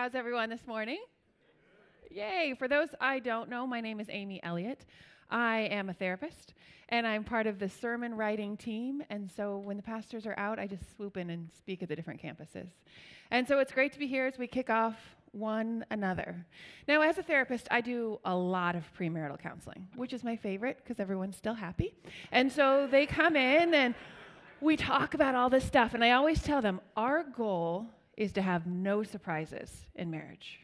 How's everyone this morning? Yay. For those I don't know, my name is Amy Elliott. I am a therapist and I'm part of the sermon writing team. And so when the pastors are out, I just swoop in and speak at the different campuses. And so it's great to be here as we kick off one another. Now, as a therapist, I do a lot of premarital counseling, which is my favorite because everyone's still happy. And so they come in and we talk about all this stuff, and I always tell them our goal is to have no surprises in marriage.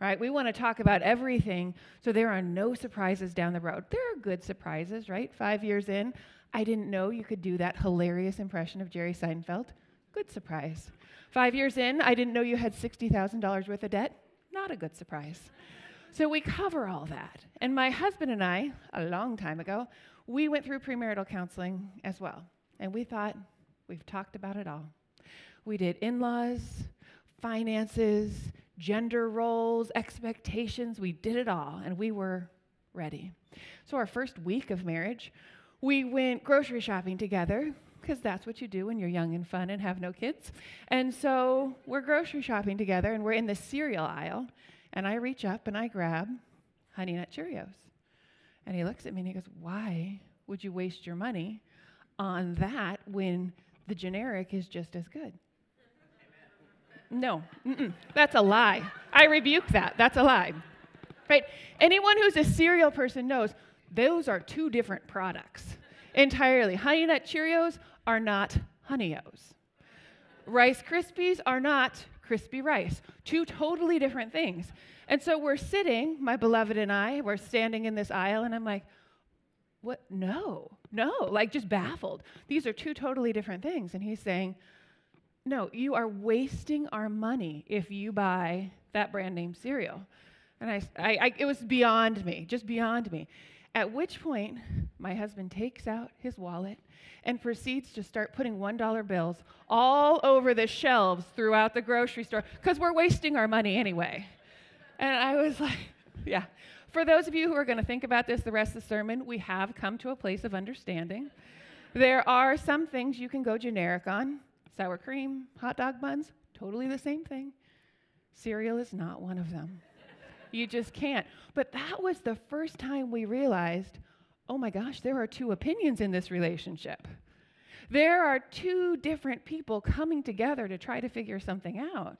Right? We want to talk about everything so there are no surprises down the road. There are good surprises, right? Five years in, I didn't know you could do that hilarious impression of Jerry Seinfeld. Good surprise. Five years in, I didn't know you had $60,000 worth of debt. Not a good surprise. So we cover all that. And my husband and I, a long time ago, we went through premarital counseling as well. And we thought, we've talked about it all. We did in laws, finances, gender roles, expectations. We did it all, and we were ready. So, our first week of marriage, we went grocery shopping together because that's what you do when you're young and fun and have no kids. And so, we're grocery shopping together, and we're in the cereal aisle, and I reach up and I grab Honey Nut Cheerios. And he looks at me and he goes, Why would you waste your money on that when the generic is just as good. No, that's a lie. I rebuke that. That's a lie. Right? Anyone who's a cereal person knows those are two different products entirely. Honey Nut Cheerios are not Honeyos. Rice Krispies are not crispy rice. Two totally different things. And so we're sitting, my beloved and I, we're standing in this aisle, and I'm like, what? No, no, like just baffled. These are two totally different things. And he's saying, no, you are wasting our money if you buy that brand name cereal. And I, I, I, it was beyond me, just beyond me. At which point, my husband takes out his wallet and proceeds to start putting $1 bills all over the shelves throughout the grocery store because we're wasting our money anyway. And I was like, yeah. For those of you who are going to think about this the rest of the sermon, we have come to a place of understanding. There are some things you can go generic on sour cream, hot dog buns, totally the same thing. Cereal is not one of them. you just can't. But that was the first time we realized oh my gosh, there are two opinions in this relationship. There are two different people coming together to try to figure something out.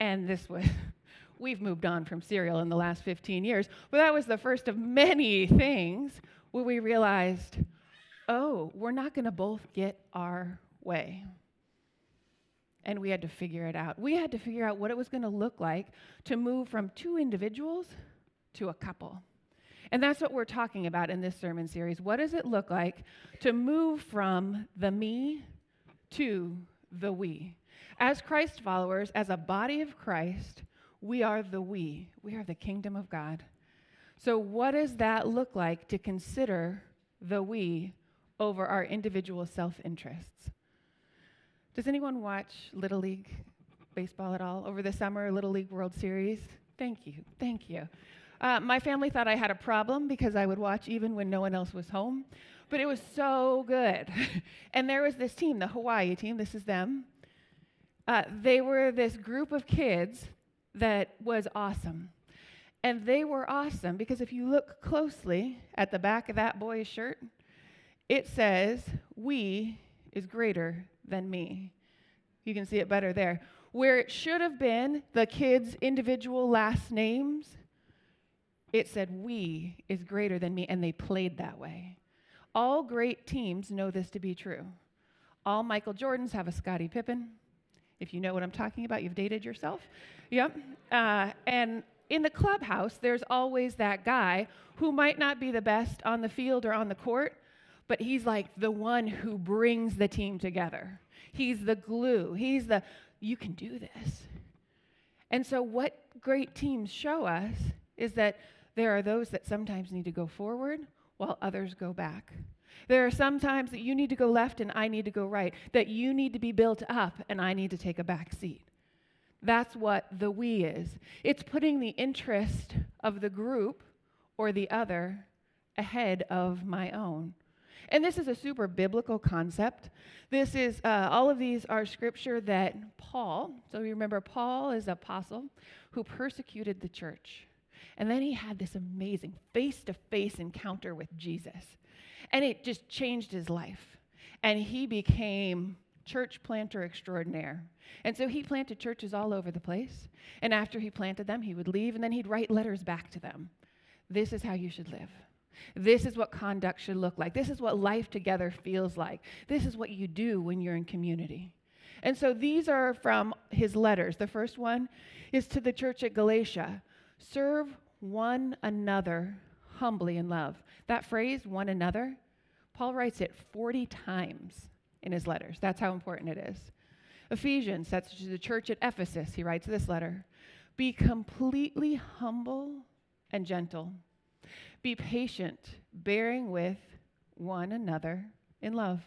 And this was we've moved on from cereal in the last 15 years, but that was the first of many things where we realized, oh, we're not going to both get our way. And we had to figure it out. We had to figure out what it was going to look like to move from two individuals to a couple. And that's what we're talking about in this sermon series. What does it look like to move from the me to the we? As Christ followers, as a body of Christ, we are the we, we are the kingdom of God. So, what does that look like to consider the we over our individual self interests? Does anyone watch Little League baseball at all over the summer, Little League World Series? Thank you, thank you. Uh, my family thought I had a problem because I would watch even when no one else was home, but it was so good. and there was this team, the Hawaii team, this is them. Uh, they were this group of kids that was awesome. And they were awesome because if you look closely at the back of that boy's shirt, it says, We is greater than me. You can see it better there. Where it should have been the kids' individual last names, it said, We is greater than me. And they played that way. All great teams know this to be true. All Michael Jordans have a Scottie Pippen. If you know what I'm talking about, you've dated yourself. Yep. Uh, and in the clubhouse, there's always that guy who might not be the best on the field or on the court, but he's like the one who brings the team together. He's the glue. He's the, you can do this. And so, what great teams show us is that there are those that sometimes need to go forward while others go back. There are some times that you need to go left and I need to go right, that you need to be built up and I need to take a back seat. That's what the we is. It's putting the interest of the group or the other ahead of my own. And this is a super biblical concept. This is, uh, all of these are scripture that Paul, so you remember, Paul is apostle who persecuted the church. And then he had this amazing face to face encounter with Jesus. And it just changed his life. And he became church planter extraordinaire. And so he planted churches all over the place. And after he planted them, he would leave and then he'd write letters back to them. This is how you should live. This is what conduct should look like. This is what life together feels like. This is what you do when you're in community. And so these are from his letters. The first one is to the church at Galatia serve one another humbly in love. That phrase, one another, Paul writes it 40 times in his letters. That's how important it is. Ephesians, that's to the church at Ephesus, he writes this letter Be completely humble and gentle. Be patient, bearing with one another in love.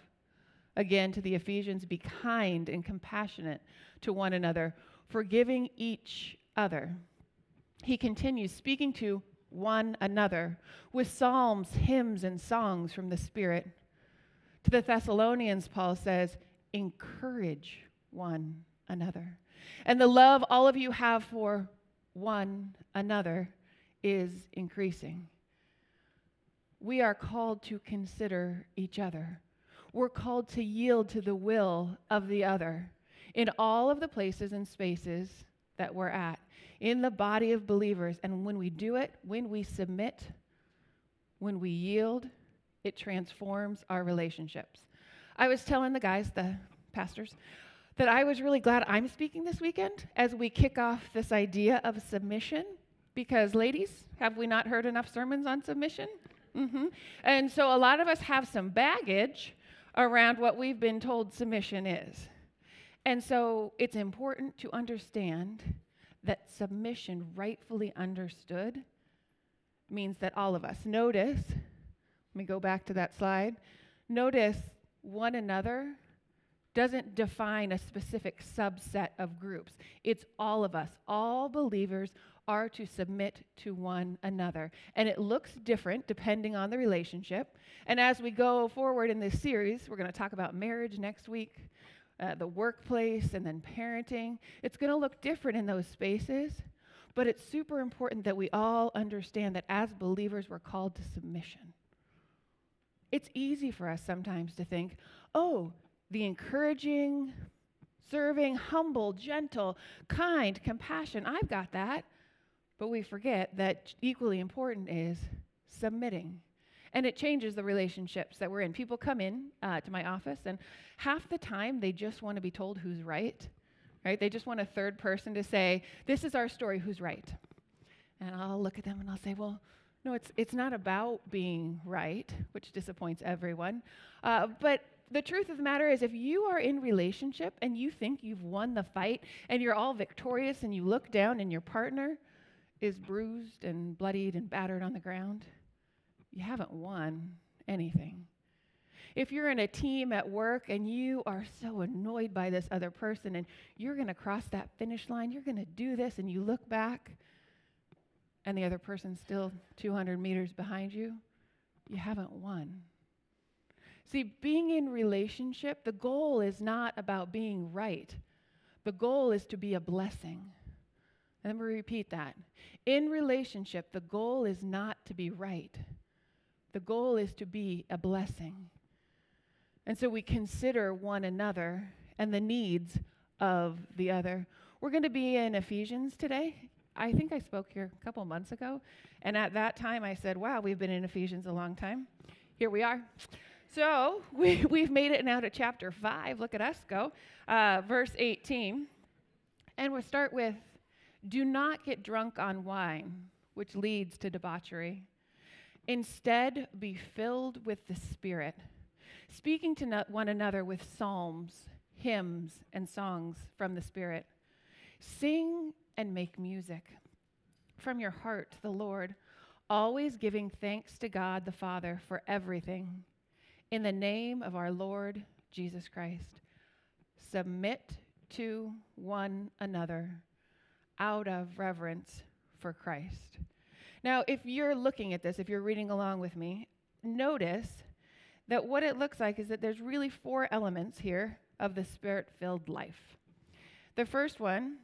Again, to the Ephesians, be kind and compassionate to one another, forgiving each other. He continues speaking to one another with psalms, hymns, and songs from the Spirit. To the Thessalonians, Paul says, encourage one another. And the love all of you have for one another is increasing. We are called to consider each other. We're called to yield to the will of the other in all of the places and spaces that we're at in the body of believers. And when we do it, when we submit, when we yield, it transforms our relationships. I was telling the guys, the pastors, that I was really glad I'm speaking this weekend as we kick off this idea of submission. Because, ladies, have we not heard enough sermons on submission? Mm-hmm. And so, a lot of us have some baggage around what we've been told submission is. And so, it's important to understand that submission, rightfully understood, means that all of us, notice, let me go back to that slide, notice one another doesn't define a specific subset of groups. It's all of us. All believers are to submit to one another. And it looks different depending on the relationship. And as we go forward in this series, we're going to talk about marriage next week uh, the workplace, and then parenting. It's going to look different in those spaces, but it's super important that we all understand that as believers, we're called to submission. It's easy for us sometimes to think, oh, the encouraging, serving, humble, gentle, kind, compassion, I've got that. But we forget that equally important is submitting. And it changes the relationships that we're in. People come in uh, to my office, and half the time they just want to be told who's right, right? They just want a third person to say, This is our story, who's right? And I'll look at them and I'll say, Well, no, it's, it's not about being right, which disappoints everyone. Uh, but the truth of the matter is, if you are in relationship and you think you've won the fight and you're all victorious and you look down and your partner is bruised and bloodied and battered on the ground, you haven't won anything. If you're in a team at work and you are so annoyed by this other person and you're going to cross that finish line, you're going to do this, and you look back and the other person's still 200 meters behind you, you haven't won. See, being in relationship, the goal is not about being right. The goal is to be a blessing. Let me repeat that. In relationship, the goal is not to be right. The goal is to be a blessing. And so we consider one another and the needs of the other. We're going to be in Ephesians today. I think I spoke here a couple months ago. And at that time, I said, wow, we've been in Ephesians a long time. Here we are. So we, we've made it now to chapter 5. Look at us go. Uh, verse 18. And we'll start with Do not get drunk on wine, which leads to debauchery Instead, be filled with the Spirit, speaking to one another with psalms, hymns, and songs from the Spirit. Sing and make music from your heart to the Lord, always giving thanks to God the Father for everything. In the name of our Lord Jesus Christ, submit to one another out of reverence for Christ. Now, if you're looking at this, if you're reading along with me, notice that what it looks like is that there's really four elements here of the spirit filled life. The first one,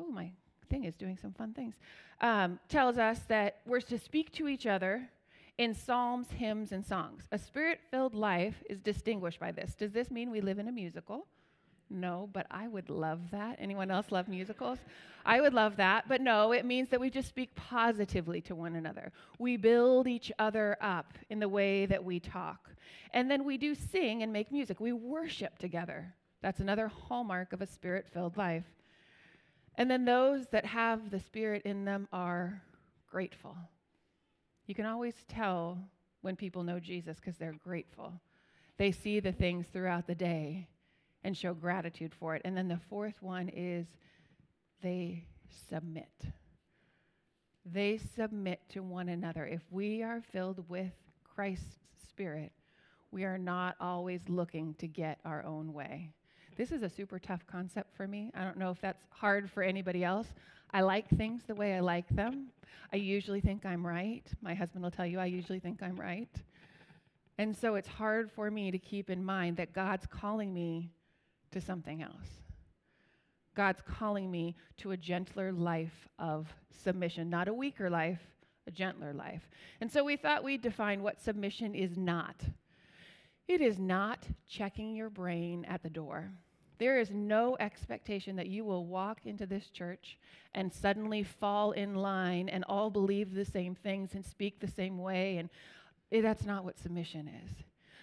oh, my thing is doing some fun things, um, tells us that we're to speak to each other in psalms, hymns, and songs. A spirit filled life is distinguished by this. Does this mean we live in a musical? No, but I would love that. Anyone else love musicals? I would love that. But no, it means that we just speak positively to one another. We build each other up in the way that we talk. And then we do sing and make music. We worship together. That's another hallmark of a spirit filled life. And then those that have the Spirit in them are grateful. You can always tell when people know Jesus because they're grateful. They see the things throughout the day and show gratitude for it. And then the fourth one is they submit. They submit to one another. If we are filled with Christ's Spirit, we are not always looking to get our own way. This is a super tough concept for me. I don't know if that's hard for anybody else. I like things the way I like them. I usually think I'm right. My husband will tell you I usually think I'm right. And so it's hard for me to keep in mind that God's calling me to something else. God's calling me to a gentler life of submission, not a weaker life, a gentler life. And so we thought we'd define what submission is not. It is not checking your brain at the door. There is no expectation that you will walk into this church and suddenly fall in line and all believe the same things and speak the same way. And eh, that's not what submission is.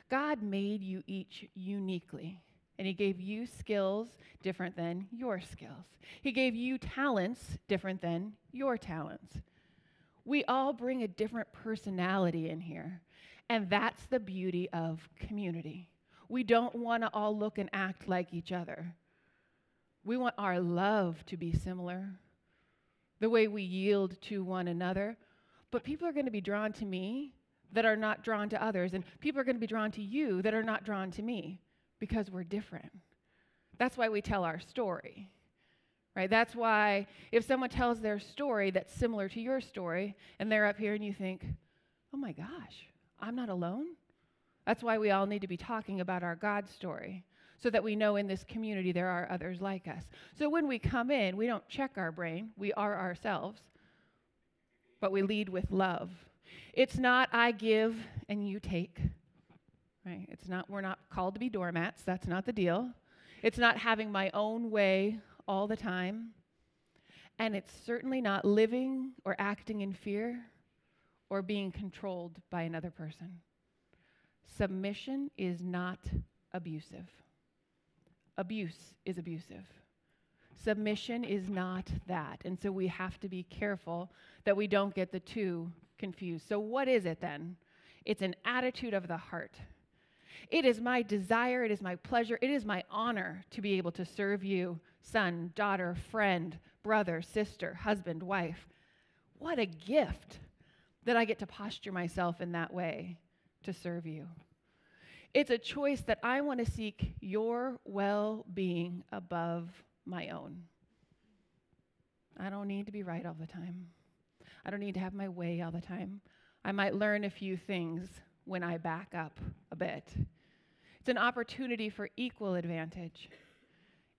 God made you each uniquely. And he gave you skills different than your skills. He gave you talents different than your talents. We all bring a different personality in here. And that's the beauty of community. We don't want to all look and act like each other. We want our love to be similar, the way we yield to one another. But people are going to be drawn to me that are not drawn to others, and people are going to be drawn to you that are not drawn to me because we're different. That's why we tell our story. Right? That's why if someone tells their story that's similar to your story and they're up here and you think, "Oh my gosh, I'm not alone?" That's why we all need to be talking about our God story so that we know in this community there are others like us. So when we come in, we don't check our brain, we are ourselves, but we lead with love. It's not I give and you take. Right? It's not we're not called to be doormats, that's not the deal. It's not having my own way all the time. And it's certainly not living or acting in fear or being controlled by another person. Submission is not abusive. Abuse is abusive. Submission is not that. And so we have to be careful that we don't get the two confused. So, what is it then? It's an attitude of the heart. It is my desire, it is my pleasure, it is my honor to be able to serve you, son, daughter, friend, brother, sister, husband, wife. What a gift that I get to posture myself in that way to serve you. It's a choice that I want to seek your well being above my own. I don't need to be right all the time. I don't need to have my way all the time. I might learn a few things when I back up a bit. It's an opportunity for equal advantage.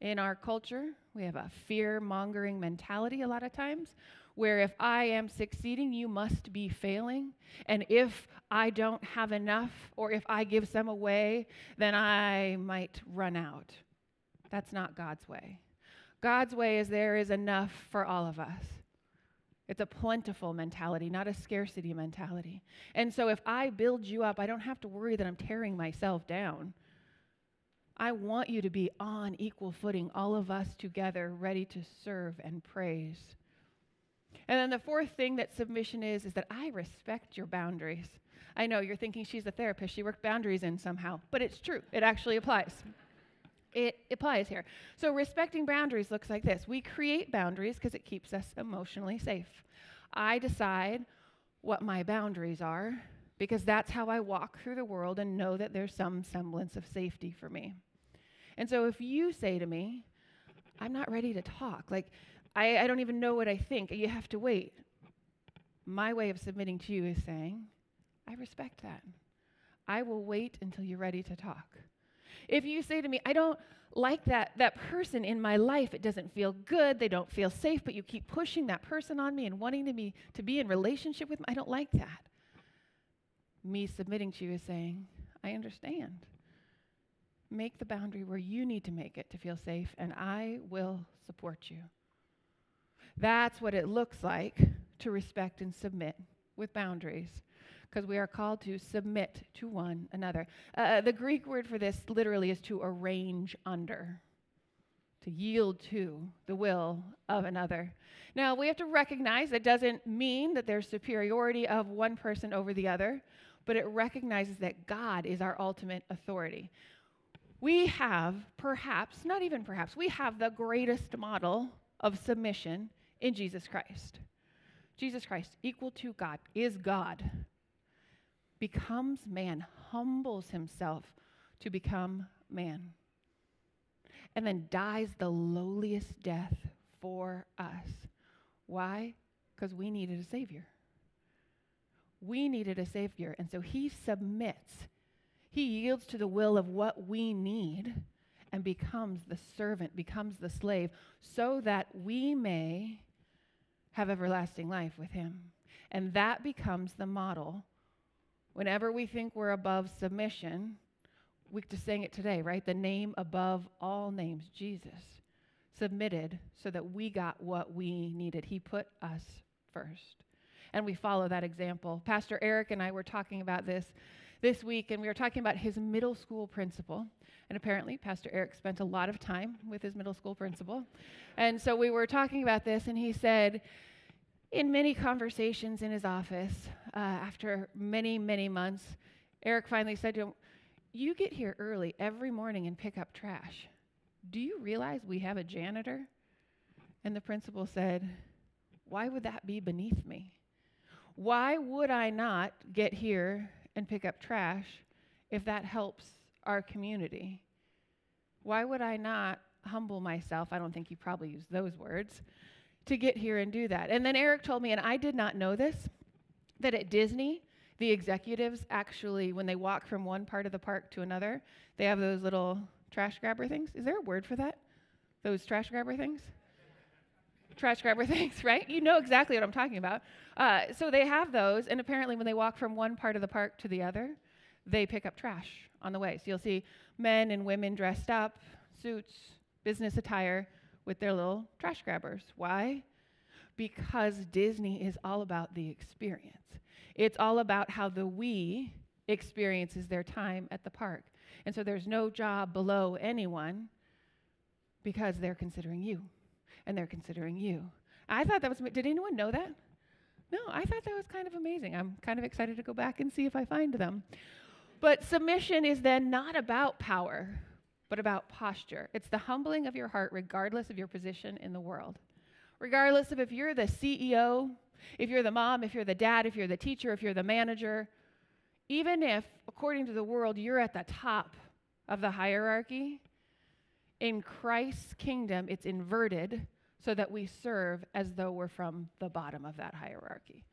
In our culture, we have a fear mongering mentality a lot of times where if I am succeeding, you must be failing. And if I don't have enough, or if I give some away, then I might run out. That's not God's way. God's way is there is enough for all of us. It's a plentiful mentality, not a scarcity mentality. And so if I build you up, I don't have to worry that I'm tearing myself down. I want you to be on equal footing, all of us together, ready to serve and praise. And then the fourth thing that submission is, is that I respect your boundaries. I know you're thinking she's a therapist, she worked boundaries in somehow, but it's true. It actually applies. It applies here. So, respecting boundaries looks like this we create boundaries because it keeps us emotionally safe. I decide what my boundaries are because that's how I walk through the world and know that there's some semblance of safety for me. And so, if you say to me, I'm not ready to talk, like, I, I don't even know what I think. You have to wait. My way of submitting to you is saying, I respect that. I will wait until you're ready to talk. If you say to me, I don't like that, that person in my life, it doesn't feel good, they don't feel safe, but you keep pushing that person on me and wanting to be, to be in relationship with me, I don't like that. Me submitting to you is saying, I understand. Make the boundary where you need to make it to feel safe, and I will support you. That's what it looks like to respect and submit with boundaries because we are called to submit to one another. Uh, uh, the Greek word for this literally is to arrange under, to yield to the will of another. Now, we have to recognize that doesn't mean that there's superiority of one person over the other, but it recognizes that God is our ultimate authority. We have, perhaps, not even perhaps, we have the greatest model of submission in Jesus Christ. Jesus Christ, equal to God, is God becomes man, humbles himself to become man, and then dies the lowliest death for us. Why? Because we needed a Savior. We needed a Savior. And so he submits, he yields to the will of what we need and becomes the servant, becomes the slave, so that we may have everlasting life with him. And that becomes the model Whenever we think we're above submission, we just saying it today, right? The name above all names, Jesus, submitted so that we got what we needed. He put us first. And we follow that example. Pastor Eric and I were talking about this this week, and we were talking about his middle school principal. And apparently, Pastor Eric spent a lot of time with his middle school principal. And so we were talking about this, and he said, in many conversations in his office, uh, after many, many months, Eric finally said to him, You get here early every morning and pick up trash. Do you realize we have a janitor? And the principal said, Why would that be beneath me? Why would I not get here and pick up trash if that helps our community? Why would I not humble myself? I don't think he probably used those words to get here and do that. And then Eric told me, and I did not know this, that at Disney, the executives actually, when they walk from one part of the park to another, they have those little trash grabber things. Is there a word for that? Those trash grabber things? Trash grabber things, right? You know exactly what I'm talking about. Uh, so they have those, and apparently, when they walk from one part of the park to the other, they pick up trash on the way. So you'll see men and women dressed up, suits, business attire, with their little trash grabbers. Why? Because Disney is all about the experience. It's all about how the we experiences their time at the park. And so there's no job below anyone because they're considering you and they're considering you. I thought that was, did anyone know that? No, I thought that was kind of amazing. I'm kind of excited to go back and see if I find them. But submission is then not about power but about posture. It's the humbling of your heart, regardless of your position in the world. Regardless of if you're the CEO, if you're the mom, if you're the dad, if you're the teacher, if you're the manager, even if, according to the world, you're at the top of the hierarchy, in Christ's kingdom, it's inverted so that we serve as though we're from the bottom of that hierarchy.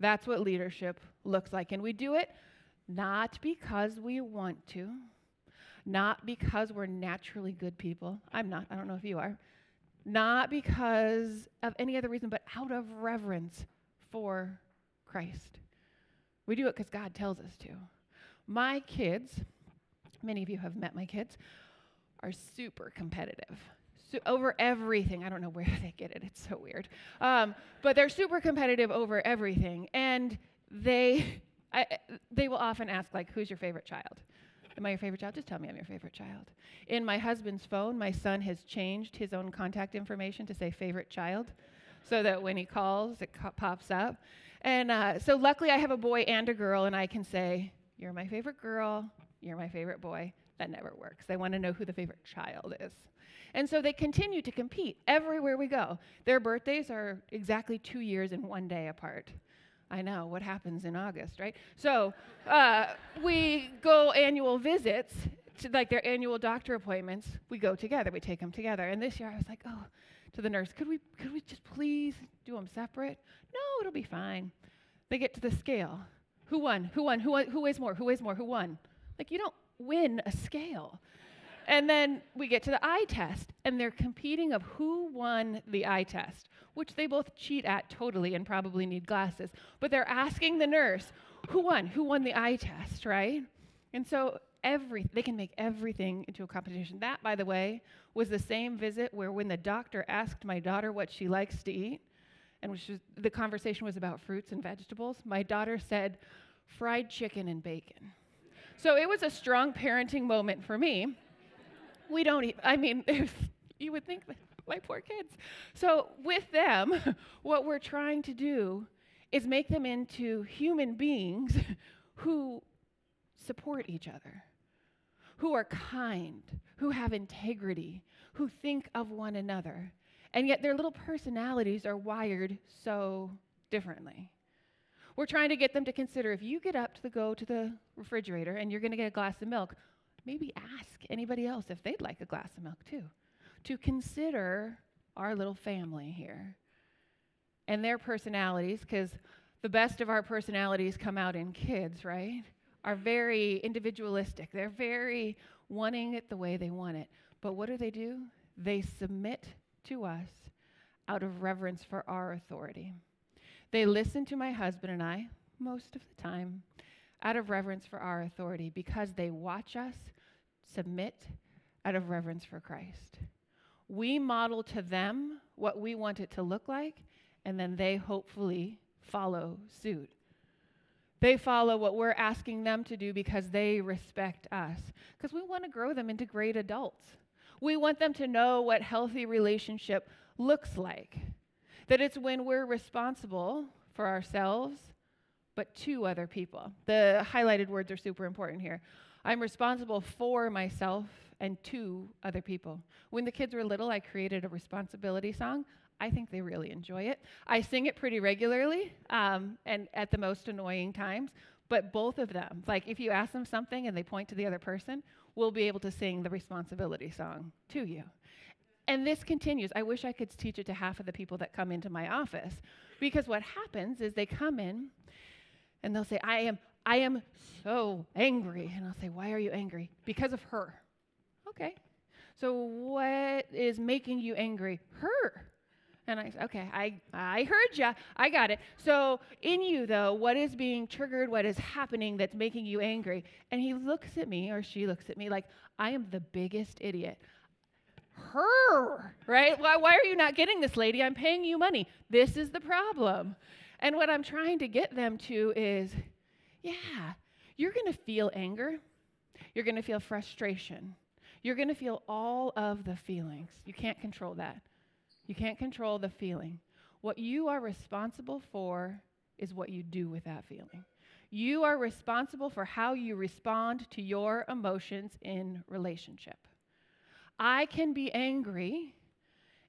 That's what leadership looks like. And we do it not because we want to, not because we're naturally good people. I'm not, I don't know if you are. Not because of any other reason, but out of reverence for Christ. We do it because God tells us to. My kids, many of you have met my kids, are super competitive. So over everything. I don't know where they get it. It's so weird. Um, but they're super competitive over everything. And they, I, they will often ask, like, who's your favorite child? Am I your favorite child? Just tell me I'm your favorite child. In my husband's phone, my son has changed his own contact information to say favorite child so that when he calls, it co- pops up. And uh, so luckily, I have a boy and a girl, and I can say, You're my favorite girl, you're my favorite boy. That never works. They want to know who the favorite child is. And so they continue to compete everywhere we go. Their birthdays are exactly two years and one day apart. I know what happens in August, right? So uh, we go annual visits, to, like their annual doctor appointments. We go together. We take them together. And this year I was like, oh, to the nurse, could we could we just please do them separate? No, it'll be fine. They get to the scale. Who won? Who won? Who, won? who weighs more? Who weighs more? Who won? Like, you don't win a scale. And then we get to the eye test, and they're competing of who won the eye test, which they both cheat at totally and probably need glasses. But they're asking the nurse, who won? Who won the eye test, right? And so every they can make everything into a competition. That, by the way, was the same visit where when the doctor asked my daughter what she likes to eat, and which was, the conversation was about fruits and vegetables, my daughter said fried chicken and bacon. So it was a strong parenting moment for me. We don't I mean, you would think my poor kids. So with them, what we're trying to do is make them into human beings who support each other, who are kind, who have integrity, who think of one another. And yet their little personalities are wired so differently. We're trying to get them to consider if you get up to the, go to the refrigerator and you're going to get a glass of milk, maybe ask anybody else if they'd like a glass of milk too. To consider our little family here and their personalities, because the best of our personalities come out in kids, right? Are very individualistic. They're very wanting it the way they want it. But what do they do? They submit to us out of reverence for our authority. They listen to my husband and I most of the time out of reverence for our authority because they watch us submit out of reverence for Christ. We model to them what we want it to look like, and then they hopefully follow suit. They follow what we're asking them to do because they respect us, because we want to grow them into great adults. We want them to know what healthy relationship looks like. That it's when we're responsible for ourselves, but to other people. The highlighted words are super important here. I'm responsible for myself and to other people. When the kids were little, I created a responsibility song. I think they really enjoy it. I sing it pretty regularly um, and at the most annoying times, but both of them, like if you ask them something and they point to the other person, will be able to sing the responsibility song to you. And this continues. I wish I could teach it to half of the people that come into my office because what happens is they come in and they'll say, I am, I am so angry. And I'll say, Why are you angry? Because of her. Okay. So what is making you angry? Her. And I said, okay, I, I heard you. I got it. So, in you, though, what is being triggered? What is happening that's making you angry? And he looks at me, or she looks at me like, I am the biggest idiot. Her, right? Why, why are you not getting this, lady? I'm paying you money. This is the problem. And what I'm trying to get them to is, yeah, you're going to feel anger. You're going to feel frustration. You're going to feel all of the feelings. You can't control that. You can't control the feeling. What you are responsible for is what you do with that feeling. You are responsible for how you respond to your emotions in relationship. I can be angry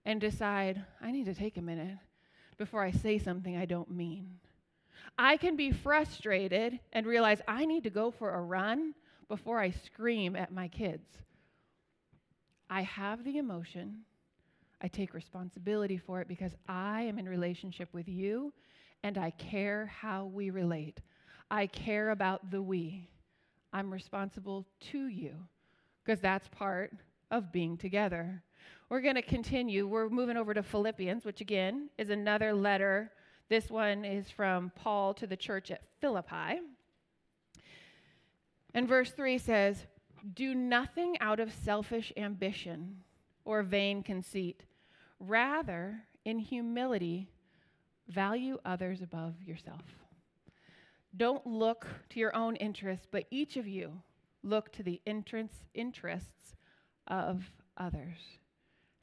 and decide, I need to take a minute before I say something I don't mean. I can be frustrated and realize I need to go for a run before I scream at my kids. I have the emotion, I take responsibility for it because I am in relationship with you and I care how we relate. I care about the we. I'm responsible to you because that's part of being together. We're going to continue. We're moving over to Philippians, which again is another letter. This one is from Paul to the church at Philippi. And verse 3 says, Do nothing out of selfish ambition or vain conceit Rather, in humility, value others above yourself. Don't look to your own interests, but each of you look to the interests of others.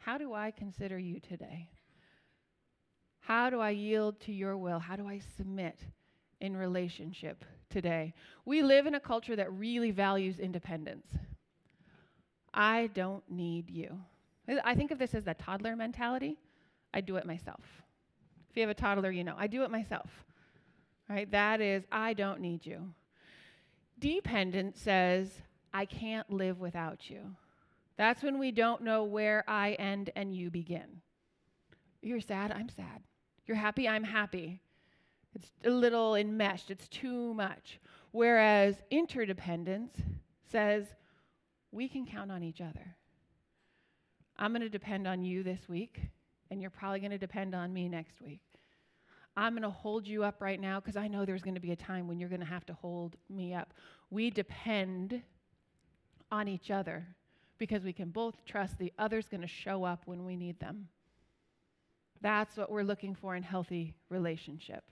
How do I consider you today? How do I yield to your will? How do I submit in relationship today? We live in a culture that really values independence. I don't need you. I think of this as the toddler mentality. I do it myself. If you have a toddler, you know, I do it myself. Right? That is, I don't need you. Dependent says, I can't live without you. That's when we don't know where I end and you begin. You're sad, I'm sad. You're happy, I'm happy. It's a little enmeshed, it's too much. Whereas interdependence says we can count on each other. I'm going to depend on you this week, and you're probably going to depend on me next week. I'm going to hold you up right now because I know there's going to be a time when you're going to have to hold me up. We depend on each other because we can both trust the other's going to show up when we need them. That's what we're looking for in healthy relationship.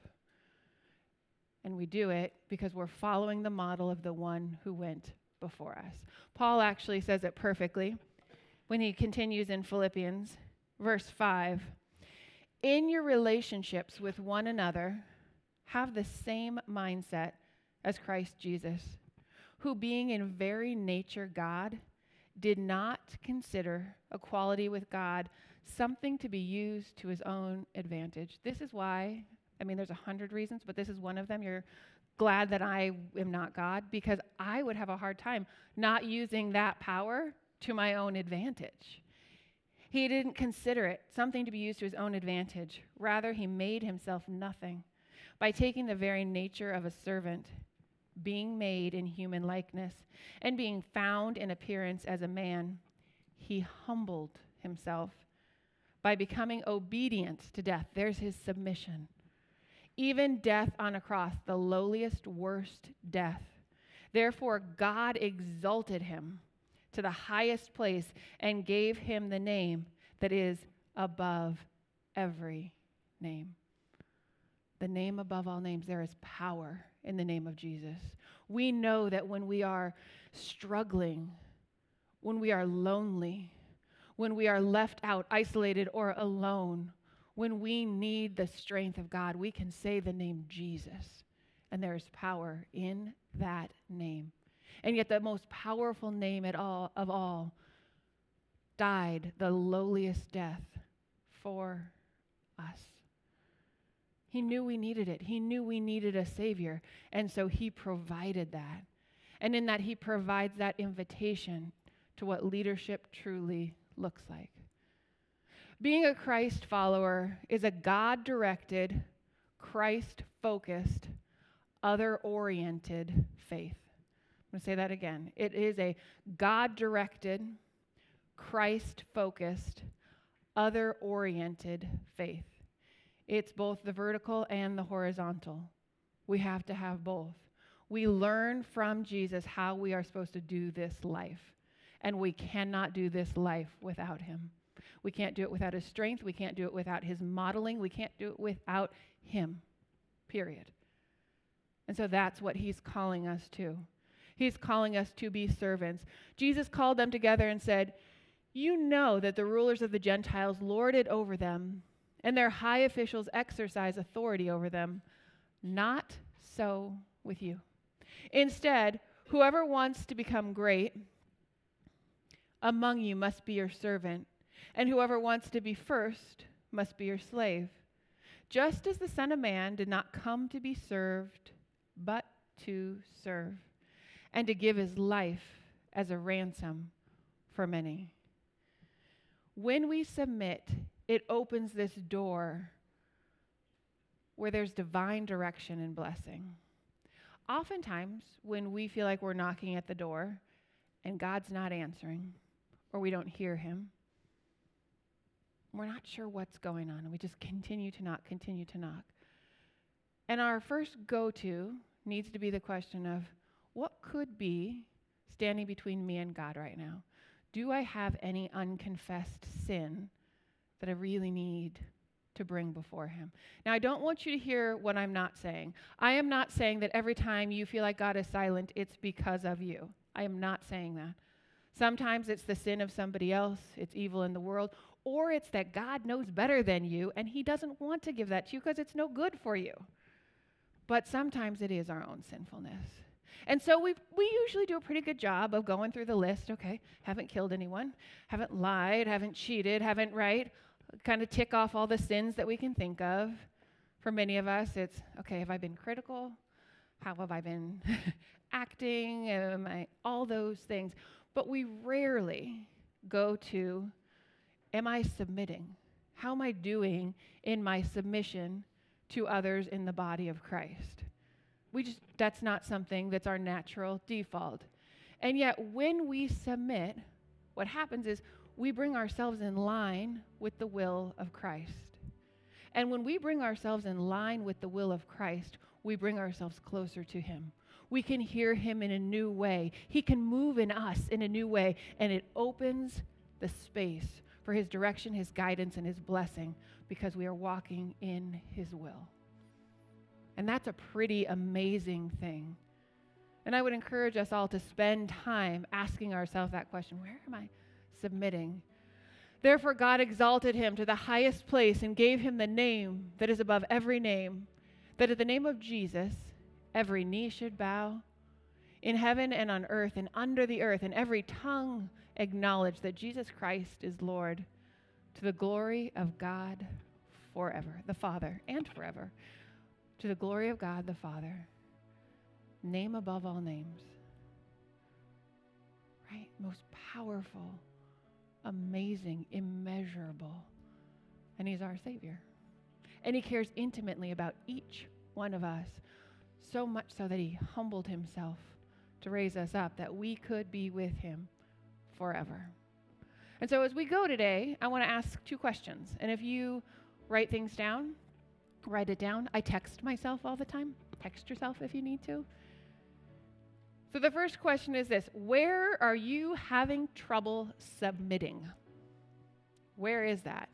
And we do it because we're following the model of the one who went before us. Paul actually says it perfectly when he continues in Philippians, verse 5 In your relationships with one another, have the same mindset as Christ Jesus, who, being in very nature God, did not consider equality with God something to be used to his own advantage. This is why, I mean, there's a hundred reasons, but this is one of them. You're glad that I am not God because I would have a hard time not using that power to my own advantage. He didn't consider it something to be used to his own advantage. Rather, he made himself nothing by taking the very nature of a servant, being made in human likeness, and being found in appearance as a man. He humbled himself by becoming obedient to death. There's his submission. Even death on a cross, the lowliest, worst death. Therefore, God exalted him to the highest place and gave him the name that is above every name. The name above all names. There is power in the name of Jesus. We know that when we are struggling, when we are lonely, when we are left out, isolated, or alone, when we need the strength of God, we can say the name Jesus. And there is power in that name. And yet, the most powerful name at all, of all died the lowliest death for us. He knew we needed it. He knew we needed a Savior. And so He provided that. And in that, He provides that invitation to what leadership truly looks like. Being a Christ follower is a God directed, Christ focused, other oriented faith. I'm going to say that again. It is a God directed, Christ focused, other oriented faith. It's both the vertical and the horizontal. We have to have both. We learn from Jesus how we are supposed to do this life, and we cannot do this life without him. We can't do it without his strength. We can't do it without his modeling. We can't do it without him, period. And so that's what he's calling us to. He's calling us to be servants. Jesus called them together and said, You know that the rulers of the Gentiles lord it over them, and their high officials exercise authority over them. Not so with you. Instead, whoever wants to become great among you must be your servant, and whoever wants to be first must be your slave. Just as the Son of Man did not come to be served, but to serve and to give his life as a ransom for many. When we submit, it opens this door where there's divine direction and blessing. Oftentimes, when we feel like we're knocking at the door and God's not answering, or we don't hear him, we're not sure what's going on, and we just continue to knock, continue to knock. And our first go to needs to be the question of what could be standing between me and God right now? Do I have any unconfessed sin that I really need to bring before Him? Now, I don't want you to hear what I'm not saying. I am not saying that every time you feel like God is silent, it's because of you. I am not saying that. Sometimes it's the sin of somebody else, it's evil in the world, or it's that God knows better than you and He doesn't want to give that to you because it's no good for you. But sometimes it is our own sinfulness. And so we, we usually do a pretty good job of going through the list. Okay, haven't killed anyone, haven't lied, haven't cheated, haven't, right? Kind of tick off all the sins that we can think of. For many of us, it's okay, have I been critical? How have I been acting? Am I, all those things. But we rarely go to, am I submitting? How am I doing in my submission to others in the body of Christ. We just that's not something that's our natural default. And yet when we submit, what happens is we bring ourselves in line with the will of Christ. And when we bring ourselves in line with the will of Christ, we bring ourselves closer to Him. We can hear Him in a new way. He can move in us in a new way, and it opens the space for His direction, His guidance, and His blessing because we are walking in His will. And that's a pretty amazing thing. And I would encourage us all to spend time asking ourselves that question where am I submitting? Therefore, God exalted him to the highest place and gave him the name that is above every name, that at the name of Jesus, every knee should bow in heaven and on earth and under the earth, and every tongue acknowledge that Jesus Christ is Lord to the glory of God forever, the Father, and forever. To the glory of God the Father, name above all names. Right? Most powerful, amazing, immeasurable. And He's our Savior. And He cares intimately about each one of us, so much so that He humbled Himself to raise us up that we could be with Him forever. And so as we go today, I want to ask two questions. And if you write things down, write it down. I text myself all the time. Text yourself if you need to. So the first question is this Where are you having trouble submitting? Where is that?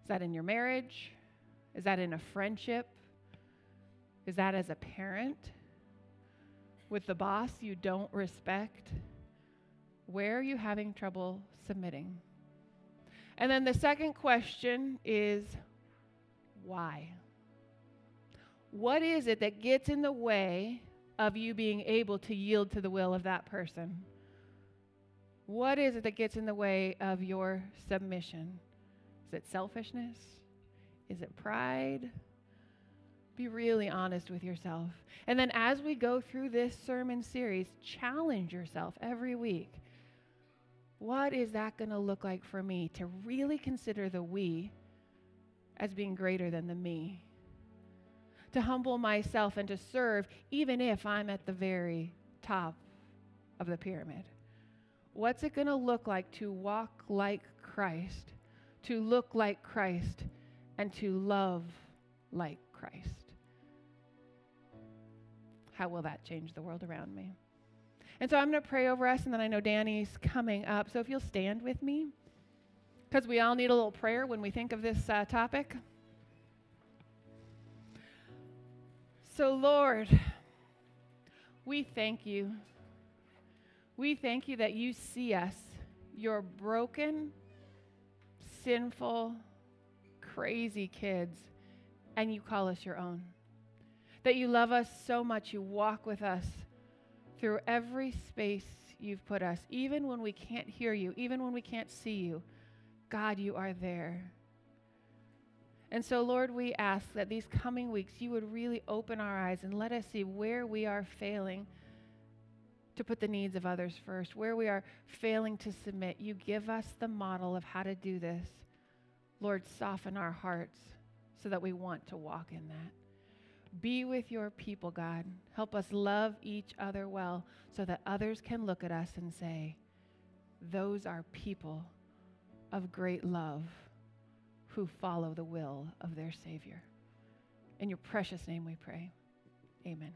Is that in your marriage? Is that in a friendship? Is that as a parent? With the boss you don't respect? Where are you having trouble submitting? And then the second question is why? What is it that gets in the way of you being able to yield to the will of that person? What is it that gets in the way of your submission? Is it selfishness? Is it pride? Be really honest with yourself. And then as we go through this sermon series, challenge yourself every week. What is that going to look like for me to really consider the we as being greater than the me. To humble myself and to serve, even if I'm at the very top of the pyramid. What's it going to look like to walk like Christ, to look like Christ, and to love like Christ? How will that change the world around me? And so I'm going to pray over us, and then I know Danny's coming up. So if you'll stand with me because we all need a little prayer when we think of this uh, topic. So, Lord, we thank you. We thank you that you see us, your broken, sinful, crazy kids, and you call us your own. That you love us so much, you walk with us through every space you've put us, even when we can't hear you, even when we can't see you. God, you are there. And so, Lord, we ask that these coming weeks you would really open our eyes and let us see where we are failing to put the needs of others first, where we are failing to submit. You give us the model of how to do this. Lord, soften our hearts so that we want to walk in that. Be with your people, God. Help us love each other well so that others can look at us and say, Those are people of great love who follow the will of their Savior. In your precious name we pray. Amen.